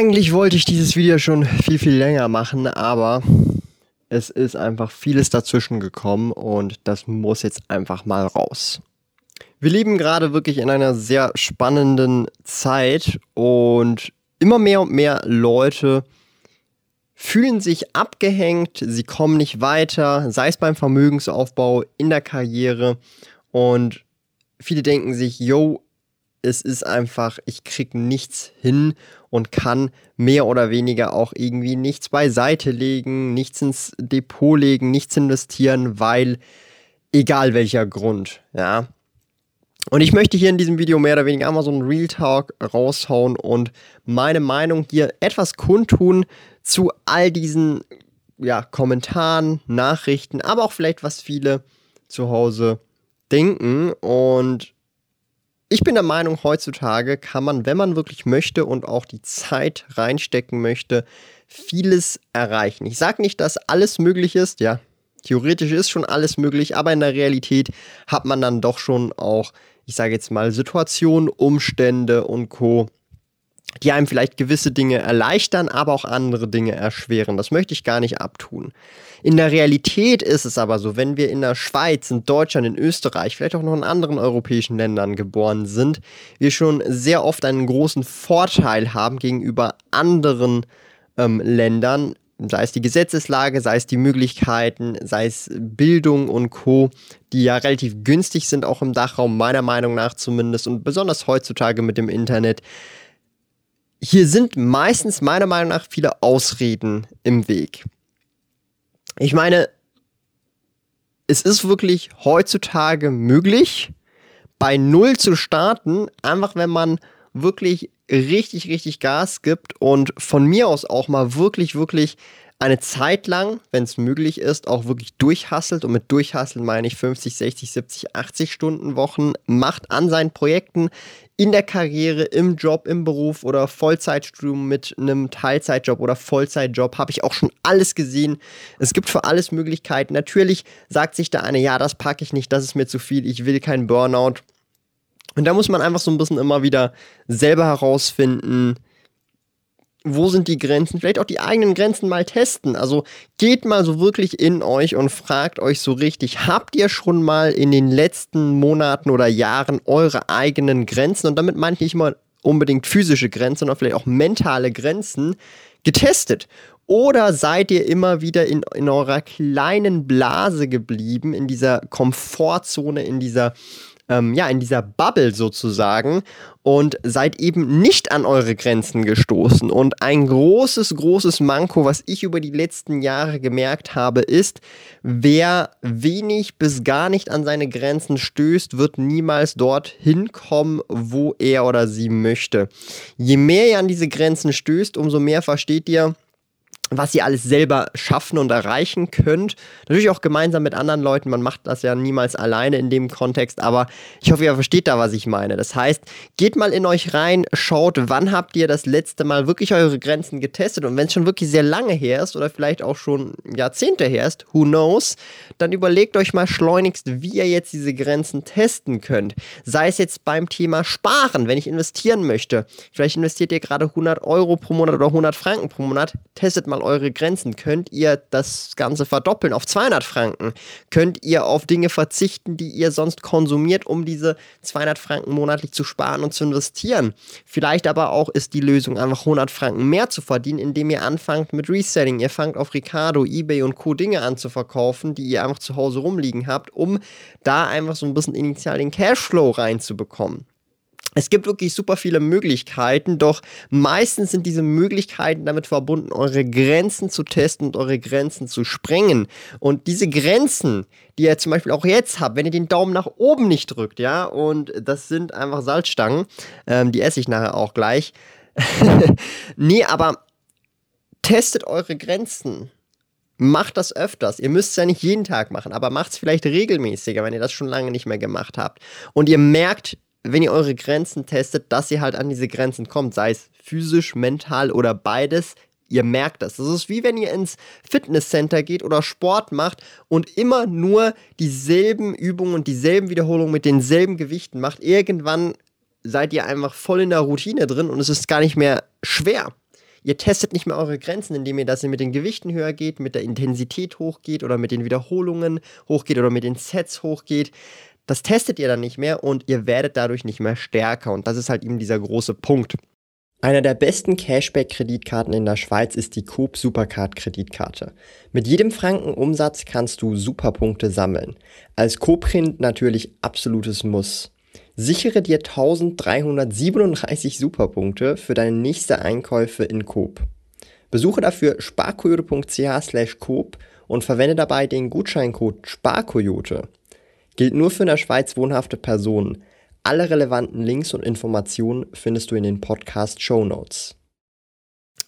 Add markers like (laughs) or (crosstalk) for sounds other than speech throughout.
Eigentlich wollte ich dieses Video schon viel, viel länger machen, aber es ist einfach vieles dazwischen gekommen und das muss jetzt einfach mal raus. Wir leben gerade wirklich in einer sehr spannenden Zeit und immer mehr und mehr Leute fühlen sich abgehängt, sie kommen nicht weiter, sei es beim Vermögensaufbau, in der Karriere und viele denken sich, yo, es ist einfach, ich krieg nichts hin und kann mehr oder weniger auch irgendwie nichts beiseite legen, nichts ins Depot legen, nichts investieren, weil egal welcher Grund, ja. Und ich möchte hier in diesem Video mehr oder weniger einmal so einen Real Talk raushauen und meine Meinung hier etwas kundtun zu all diesen ja, Kommentaren, Nachrichten, aber auch vielleicht was viele zu Hause denken und ich bin der Meinung, heutzutage kann man, wenn man wirklich möchte und auch die Zeit reinstecken möchte, vieles erreichen. Ich sage nicht, dass alles möglich ist, ja, theoretisch ist schon alles möglich, aber in der Realität hat man dann doch schon auch, ich sage jetzt mal, Situationen, Umstände und Co, die einem vielleicht gewisse Dinge erleichtern, aber auch andere Dinge erschweren. Das möchte ich gar nicht abtun. In der Realität ist es aber so, wenn wir in der Schweiz, in Deutschland, in Österreich, vielleicht auch noch in anderen europäischen Ländern geboren sind, wir schon sehr oft einen großen Vorteil haben gegenüber anderen ähm, Ländern, sei es die Gesetzeslage, sei es die Möglichkeiten, sei es Bildung und Co., die ja relativ günstig sind, auch im Dachraum, meiner Meinung nach zumindest, und besonders heutzutage mit dem Internet. Hier sind meistens meiner Meinung nach viele Ausreden im Weg. Ich meine, es ist wirklich heutzutage möglich, bei Null zu starten, einfach wenn man wirklich richtig, richtig Gas gibt und von mir aus auch mal wirklich, wirklich eine Zeit lang, wenn es möglich ist, auch wirklich durchhasselt. Und mit durchhasseln meine ich 50, 60, 70, 80 Stunden Wochen macht an seinen Projekten in der Karriere, im Job, im Beruf oder Vollzeitstudium mit einem Teilzeitjob oder Vollzeitjob. Habe ich auch schon alles gesehen. Es gibt für alles Möglichkeiten. Natürlich sagt sich der eine, ja, das packe ich nicht, das ist mir zu viel, ich will keinen Burnout. Und da muss man einfach so ein bisschen immer wieder selber herausfinden, wo sind die Grenzen? Vielleicht auch die eigenen Grenzen mal testen. Also geht mal so wirklich in euch und fragt euch so richtig, habt ihr schon mal in den letzten Monaten oder Jahren eure eigenen Grenzen? Und damit meine ich nicht mal unbedingt physische Grenzen, sondern vielleicht auch mentale Grenzen getestet. Oder seid ihr immer wieder in, in eurer kleinen Blase geblieben, in dieser Komfortzone, in dieser ähm, ja, in dieser Bubble sozusagen und seid eben nicht an eure Grenzen gestoßen. Und ein großes, großes Manko, was ich über die letzten Jahre gemerkt habe, ist, wer wenig bis gar nicht an seine Grenzen stößt, wird niemals dort hinkommen, wo er oder sie möchte. Je mehr ihr an diese Grenzen stößt, umso mehr versteht ihr, was ihr alles selber schaffen und erreichen könnt. Natürlich auch gemeinsam mit anderen Leuten. Man macht das ja niemals alleine in dem Kontext, aber ich hoffe, ihr versteht da, was ich meine. Das heißt, geht mal in euch rein, schaut, wann habt ihr das letzte Mal wirklich eure Grenzen getestet und wenn es schon wirklich sehr lange her ist oder vielleicht auch schon Jahrzehnte her ist, who knows, dann überlegt euch mal schleunigst, wie ihr jetzt diese Grenzen testen könnt. Sei es jetzt beim Thema Sparen, wenn ich investieren möchte. Vielleicht investiert ihr gerade 100 Euro pro Monat oder 100 Franken pro Monat. Testet mal eure Grenzen. Könnt ihr das Ganze verdoppeln auf 200 Franken? Könnt ihr auf Dinge verzichten, die ihr sonst konsumiert, um diese 200 Franken monatlich zu sparen und zu investieren? Vielleicht aber auch ist die Lösung einfach 100 Franken mehr zu verdienen, indem ihr anfangt mit Reselling. Ihr fangt auf Ricardo, eBay und Co. Dinge an zu verkaufen, die ihr einfach zu Hause rumliegen habt, um da einfach so ein bisschen initial den Cashflow reinzubekommen. Es gibt wirklich super viele Möglichkeiten, doch meistens sind diese Möglichkeiten damit verbunden, eure Grenzen zu testen und eure Grenzen zu sprengen. Und diese Grenzen, die ihr zum Beispiel auch jetzt habt, wenn ihr den Daumen nach oben nicht drückt, ja, und das sind einfach Salzstangen, ähm, die esse ich nachher auch gleich, (laughs) nee, aber testet eure Grenzen. Macht das öfters. Ihr müsst es ja nicht jeden Tag machen, aber macht es vielleicht regelmäßiger, wenn ihr das schon lange nicht mehr gemacht habt. Und ihr merkt, wenn ihr eure Grenzen testet, dass ihr halt an diese Grenzen kommt, sei es physisch, mental oder beides. Ihr merkt das. Das ist wie wenn ihr ins Fitnesscenter geht oder Sport macht und immer nur dieselben Übungen und dieselben Wiederholungen mit denselben Gewichten macht. Irgendwann seid ihr einfach voll in der Routine drin und es ist gar nicht mehr schwer. Ihr testet nicht mehr eure Grenzen, indem ihr das mit den Gewichten höher geht, mit der Intensität hochgeht oder mit den Wiederholungen hochgeht oder mit den Sets hochgeht. Das testet ihr dann nicht mehr und ihr werdet dadurch nicht mehr stärker. Und das ist halt eben dieser große Punkt. Einer der besten Cashback-Kreditkarten in der Schweiz ist die Coop Supercard-Kreditkarte. Mit jedem Franken Umsatz kannst du Superpunkte sammeln. Als Coop-Print natürlich absolutes Muss. Sichere dir 1337 Superpunkte für deine nächste Einkäufe in Coop. Besuche dafür sparkoyote.ch slash Coop und verwende dabei den Gutscheincode SPARKOYOTE. Gilt nur für in der Schweiz wohnhafte Personen. Alle relevanten Links und Informationen findest du in den Podcast Show Notes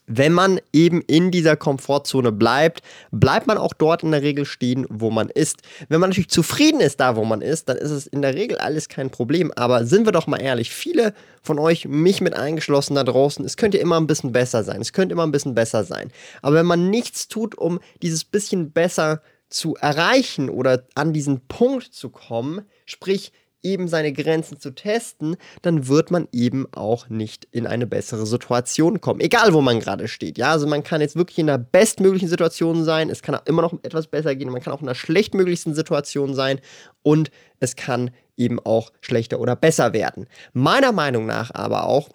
wenn man eben in dieser Komfortzone bleibt, bleibt man auch dort in der Regel stehen, wo man ist. Wenn man natürlich zufrieden ist da, wo man ist, dann ist es in der Regel alles kein Problem. Aber sind wir doch mal ehrlich, viele von euch, mich mit eingeschlossen da draußen, es könnte immer ein bisschen besser sein. Es könnte immer ein bisschen besser sein. Aber wenn man nichts tut, um dieses bisschen besser zu erreichen oder an diesen Punkt zu kommen, sprich eben seine Grenzen zu testen, dann wird man eben auch nicht in eine bessere Situation kommen. Egal, wo man gerade steht. Ja, also man kann jetzt wirklich in der bestmöglichen Situation sein. Es kann immer noch etwas besser gehen. Man kann auch in der schlechtmöglichsten Situation sein. Und es kann eben auch schlechter oder besser werden. Meiner Meinung nach aber auch,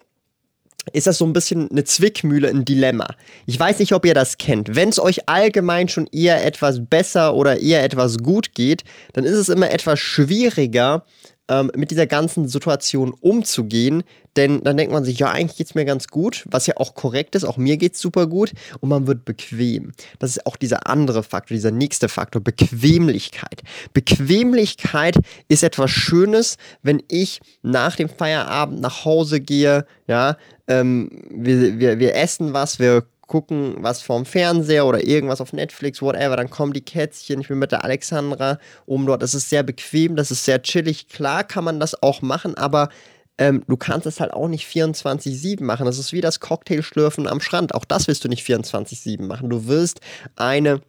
ist das so ein bisschen eine Zwickmühle, ein Dilemma. Ich weiß nicht, ob ihr das kennt. Wenn es euch allgemein schon eher etwas besser oder eher etwas gut geht, dann ist es immer etwas schwieriger, ähm, mit dieser ganzen Situation umzugehen. Denn dann denkt man sich, ja, eigentlich geht es mir ganz gut, was ja auch korrekt ist. Auch mir geht es super gut und man wird bequem. Das ist auch dieser andere Faktor, dieser nächste Faktor, Bequemlichkeit. Bequemlichkeit ist etwas Schönes, wenn ich nach dem Feierabend nach Hause gehe, ja, ähm, wir, wir, wir essen was, wir gucken was vorm Fernseher oder irgendwas auf Netflix, whatever, dann kommen die Kätzchen, ich bin mit der Alexandra oben dort, das ist sehr bequem, das ist sehr chillig, klar kann man das auch machen, aber ähm, du kannst es halt auch nicht 24-7 machen, das ist wie das Cocktailschlürfen am Strand, auch das willst du nicht 24-7 machen, du wirst eine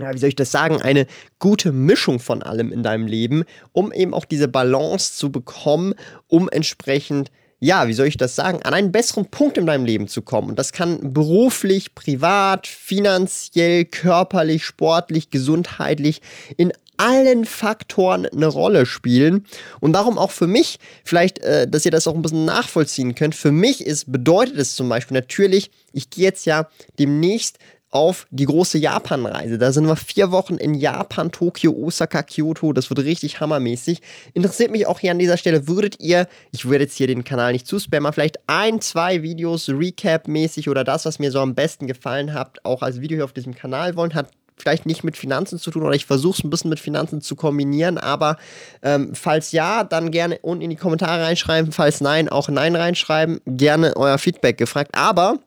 ja, wie soll ich das sagen, eine gute Mischung von allem in deinem Leben, um eben auch diese Balance zu bekommen, um entsprechend ja, wie soll ich das sagen, an einen besseren Punkt in deinem Leben zu kommen. Und das kann beruflich, privat, finanziell, körperlich, sportlich, gesundheitlich, in allen Faktoren eine Rolle spielen. Und darum auch für mich, vielleicht, äh, dass ihr das auch ein bisschen nachvollziehen könnt, für mich ist, bedeutet es zum Beispiel natürlich, ich gehe jetzt ja demnächst auf die große Japan-Reise. Da sind wir vier Wochen in Japan, Tokio, Osaka, Kyoto. Das wird richtig hammermäßig. Interessiert mich auch hier an dieser Stelle, würdet ihr, ich würde jetzt hier den Kanal nicht zuspammen, vielleicht ein, zwei Videos Recap-mäßig oder das, was mir so am besten gefallen hat, auch als Video hier auf diesem Kanal wollen, hat vielleicht nicht mit Finanzen zu tun oder ich versuche es ein bisschen mit Finanzen zu kombinieren, aber ähm, falls ja, dann gerne unten in die Kommentare reinschreiben, falls nein, auch nein reinschreiben, gerne euer Feedback gefragt, aber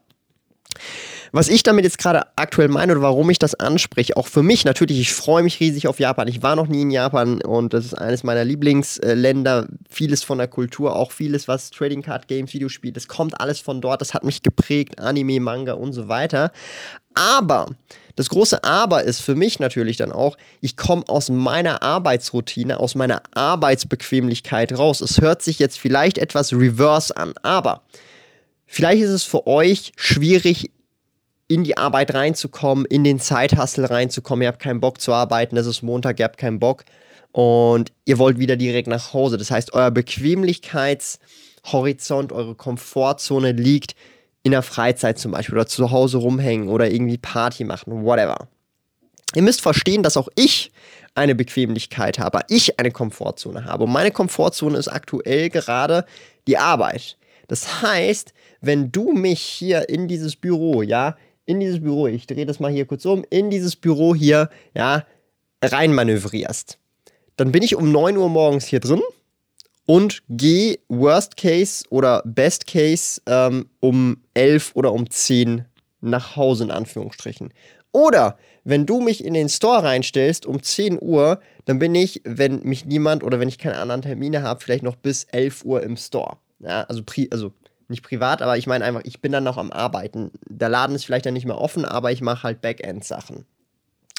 was ich damit jetzt gerade aktuell meine oder warum ich das anspreche, auch für mich natürlich, ich freue mich riesig auf Japan. Ich war noch nie in Japan und das ist eines meiner Lieblingsländer. Vieles von der Kultur, auch vieles, was Trading Card Games, Videospiele, das kommt alles von dort. Das hat mich geprägt, Anime, Manga und so weiter. Aber das große Aber ist für mich natürlich dann auch, ich komme aus meiner Arbeitsroutine, aus meiner Arbeitsbequemlichkeit raus. Es hört sich jetzt vielleicht etwas reverse an, aber vielleicht ist es für euch schwierig, in die Arbeit reinzukommen, in den Zeithassel reinzukommen. Ihr habt keinen Bock zu arbeiten, es ist Montag, ihr habt keinen Bock und ihr wollt wieder direkt nach Hause. Das heißt, euer Bequemlichkeitshorizont, eure Komfortzone liegt in der Freizeit zum Beispiel oder zu Hause rumhängen oder irgendwie Party machen, whatever. Ihr müsst verstehen, dass auch ich eine Bequemlichkeit habe, ich eine Komfortzone habe. Und meine Komfortzone ist aktuell gerade die Arbeit. Das heißt, wenn du mich hier in dieses Büro, ja, in dieses Büro, ich drehe das mal hier kurz um, in dieses Büro hier, ja, reinmanövrierst, dann bin ich um 9 Uhr morgens hier drin und geh Worst Case oder Best Case ähm, um 11 oder um 10 nach Hause in Anführungsstrichen. Oder wenn du mich in den Store reinstellst um 10 Uhr, dann bin ich, wenn mich niemand oder wenn ich keine anderen Termine habe, vielleicht noch bis 11 Uhr im Store. Ja, also, pri also nicht privat, aber ich meine einfach, ich bin dann noch am Arbeiten. Der Laden ist vielleicht dann nicht mehr offen, aber ich mache halt Backend-Sachen.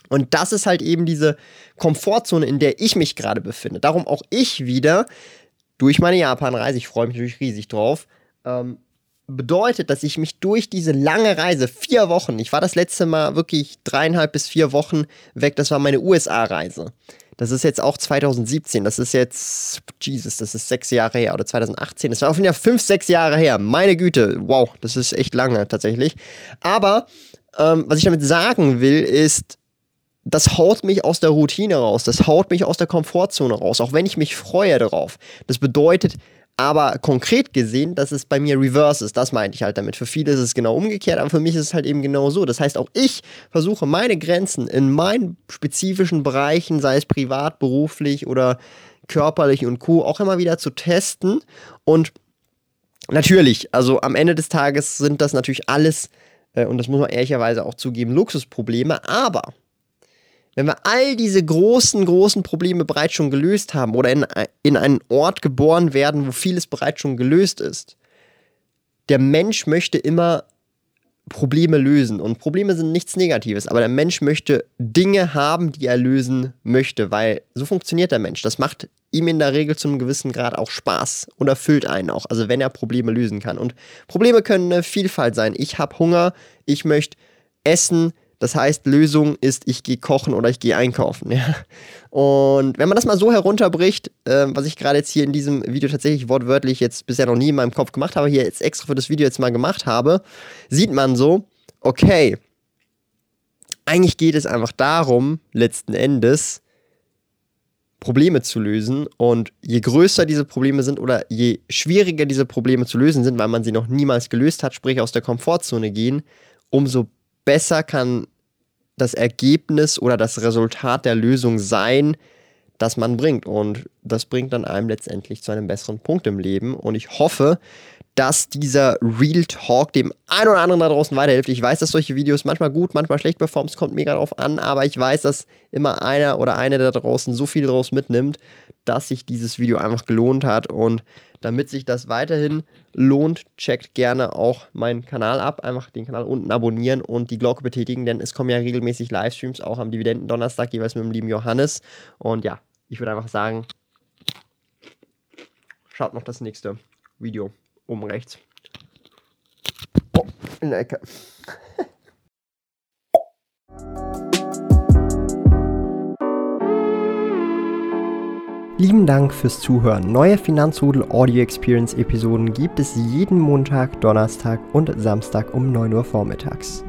Und das ist halt eben diese Komfortzone, in der ich mich gerade befinde. Darum auch ich wieder durch meine Japan-Reise, ich freue mich natürlich riesig drauf, ähm, bedeutet, dass ich mich durch diese lange Reise, vier Wochen, ich war das letzte Mal wirklich dreieinhalb bis vier Wochen weg, das war meine USA-Reise. Das ist jetzt auch 2017, das ist jetzt, Jesus, das ist sechs Jahre her oder 2018, das war auf jeden Fall fünf, sechs Jahre her. Meine Güte, wow, das ist echt lange tatsächlich. Aber ähm, was ich damit sagen will, ist, das haut mich aus der Routine raus, das haut mich aus der Komfortzone raus, auch wenn ich mich freue darauf. Das bedeutet aber konkret gesehen, dass es bei mir reverse ist. Das meinte ich halt damit. Für viele ist es genau umgekehrt, aber für mich ist es halt eben genau so. Das heißt, auch ich versuche meine Grenzen in meinen spezifischen Bereichen, sei es privat, beruflich oder körperlich und Co., auch immer wieder zu testen. Und natürlich, also am Ende des Tages sind das natürlich alles, äh, und das muss man ehrlicherweise auch zugeben, Luxusprobleme, aber wenn wir all diese großen, großen Probleme bereits schon gelöst haben oder in, in einen Ort geboren werden, wo vieles bereits schon gelöst ist, der Mensch möchte immer Probleme lösen. Und Probleme sind nichts Negatives, aber der Mensch möchte Dinge haben, die er lösen möchte, weil so funktioniert der Mensch. Das macht ihm in der Regel zu einem gewissen Grad auch Spaß und erfüllt einen auch, also wenn er Probleme lösen kann. Und Probleme können eine Vielfalt sein. Ich habe Hunger, ich möchte essen, das heißt, Lösung ist, ich gehe kochen oder ich gehe einkaufen. Ja? Und wenn man das mal so herunterbricht, äh, was ich gerade jetzt hier in diesem Video tatsächlich wortwörtlich jetzt bisher noch nie in meinem Kopf gemacht habe, hier jetzt extra für das Video jetzt mal gemacht habe, sieht man so, okay, eigentlich geht es einfach darum, letzten Endes, Probleme zu lösen. Und je größer diese Probleme sind oder je schwieriger diese Probleme zu lösen sind, weil man sie noch niemals gelöst hat, sprich aus der Komfortzone gehen, umso besser kann das Ergebnis oder das Resultat der Lösung sein, das man bringt. Und das bringt dann einem letztendlich zu einem besseren Punkt im Leben. Und ich hoffe, dass dieser Real Talk dem einen oder anderen da draußen weiterhilft. Ich weiß, dass solche Videos manchmal gut, manchmal schlecht performen, es kommt mega drauf an, aber ich weiß, dass immer einer oder eine da draußen so viel draus mitnimmt, dass sich dieses Video einfach gelohnt hat. Und damit sich das weiterhin lohnt, checkt gerne auch meinen Kanal ab. Einfach den Kanal unten abonnieren und die Glocke betätigen, denn es kommen ja regelmäßig Livestreams, auch am Dividenden-Donnerstag, jeweils mit dem lieben Johannes. Und ja, ich würde einfach sagen, schaut noch das nächste Video oben rechts. Oh, in der Ecke. (laughs) Lieben Dank fürs Zuhören. Neue Finanzrudel Audio Experience Episoden gibt es jeden Montag, Donnerstag und Samstag um 9 Uhr vormittags.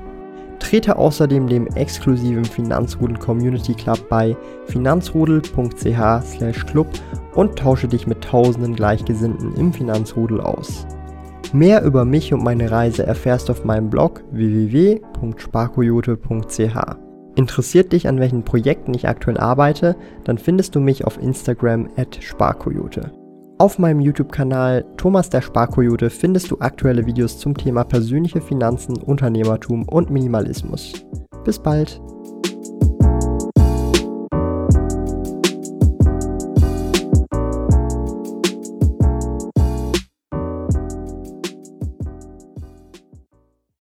Trete außerdem dem exklusiven Finanzrudel Community Club bei finanzrudel.ch/club und tausche dich mit tausenden Gleichgesinnten im Finanzrudel aus. Mehr über mich und meine Reise erfährst du auf meinem Blog www.sparkoyote.ch. Interessiert dich, an welchen Projekten ich aktuell arbeite, dann findest du mich auf Instagram at sparkoyote. Auf meinem YouTube-Kanal Thomas der Sparkoyote findest du aktuelle Videos zum Thema persönliche Finanzen, Unternehmertum und Minimalismus. Bis bald!